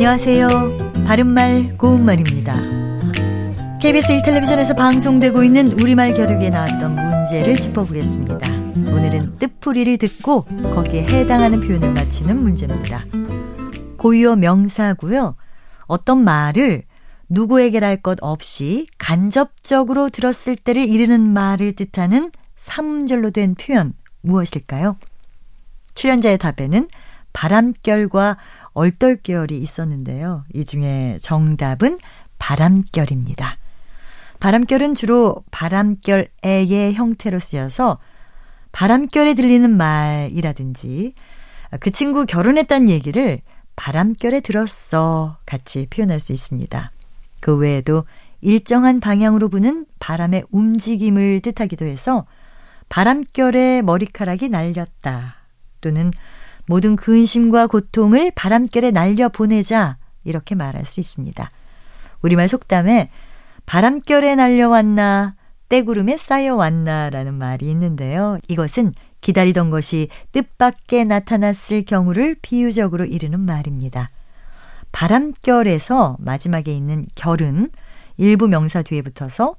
안녕하세요. 바른말 고운말입니다. KBS 1텔레비전에서 방송되고 있는 우리말 겨루기에 나왔던 문제를 짚어보겠습니다. 오늘은 뜻풀이를 듣고 거기에 해당하는 표현을 맞히는 문제입니다. 고유어 명사고요. 어떤 말을 누구에게랄 것 없이 간접적으로 들었을 때를 이르는 말을 뜻하는 삼절로 된 표현 무엇일까요? 출연자의 답에는 바람결과 얼떨결이 있었는데요. 이 중에 정답은 바람결입니다. 바람결은 주로 바람결 애의 형태로 쓰여서 바람결에 들리는 말이라든지 그 친구 결혼했다는 얘기를 바람결에 들었어 같이 표현할 수 있습니다. 그 외에도 일정한 방향으로 부는 바람의 움직임을 뜻하기도 해서 바람결에 머리카락이 날렸다 또는 모든 근심과 고통을 바람결에 날려보내자 이렇게 말할 수 있습니다. 우리말 속담에 바람결에 날려왔나 때구름에 쌓여왔나라는 말이 있는데요. 이것은 기다리던 것이 뜻밖에 나타났을 경우를 비유적으로 이르는 말입니다. 바람결에서 마지막에 있는 결은 일부 명사 뒤에 붙어서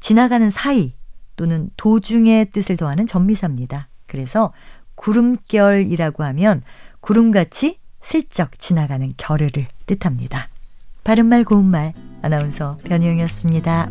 지나가는 사이 또는 도중의 뜻을 더하는 전미사입니다. 그래서 구름결이라고 하면 구름같이 슬쩍 지나가는 결의를 뜻합니다. 바른말 고운말 아나운서 변희영이었습니다.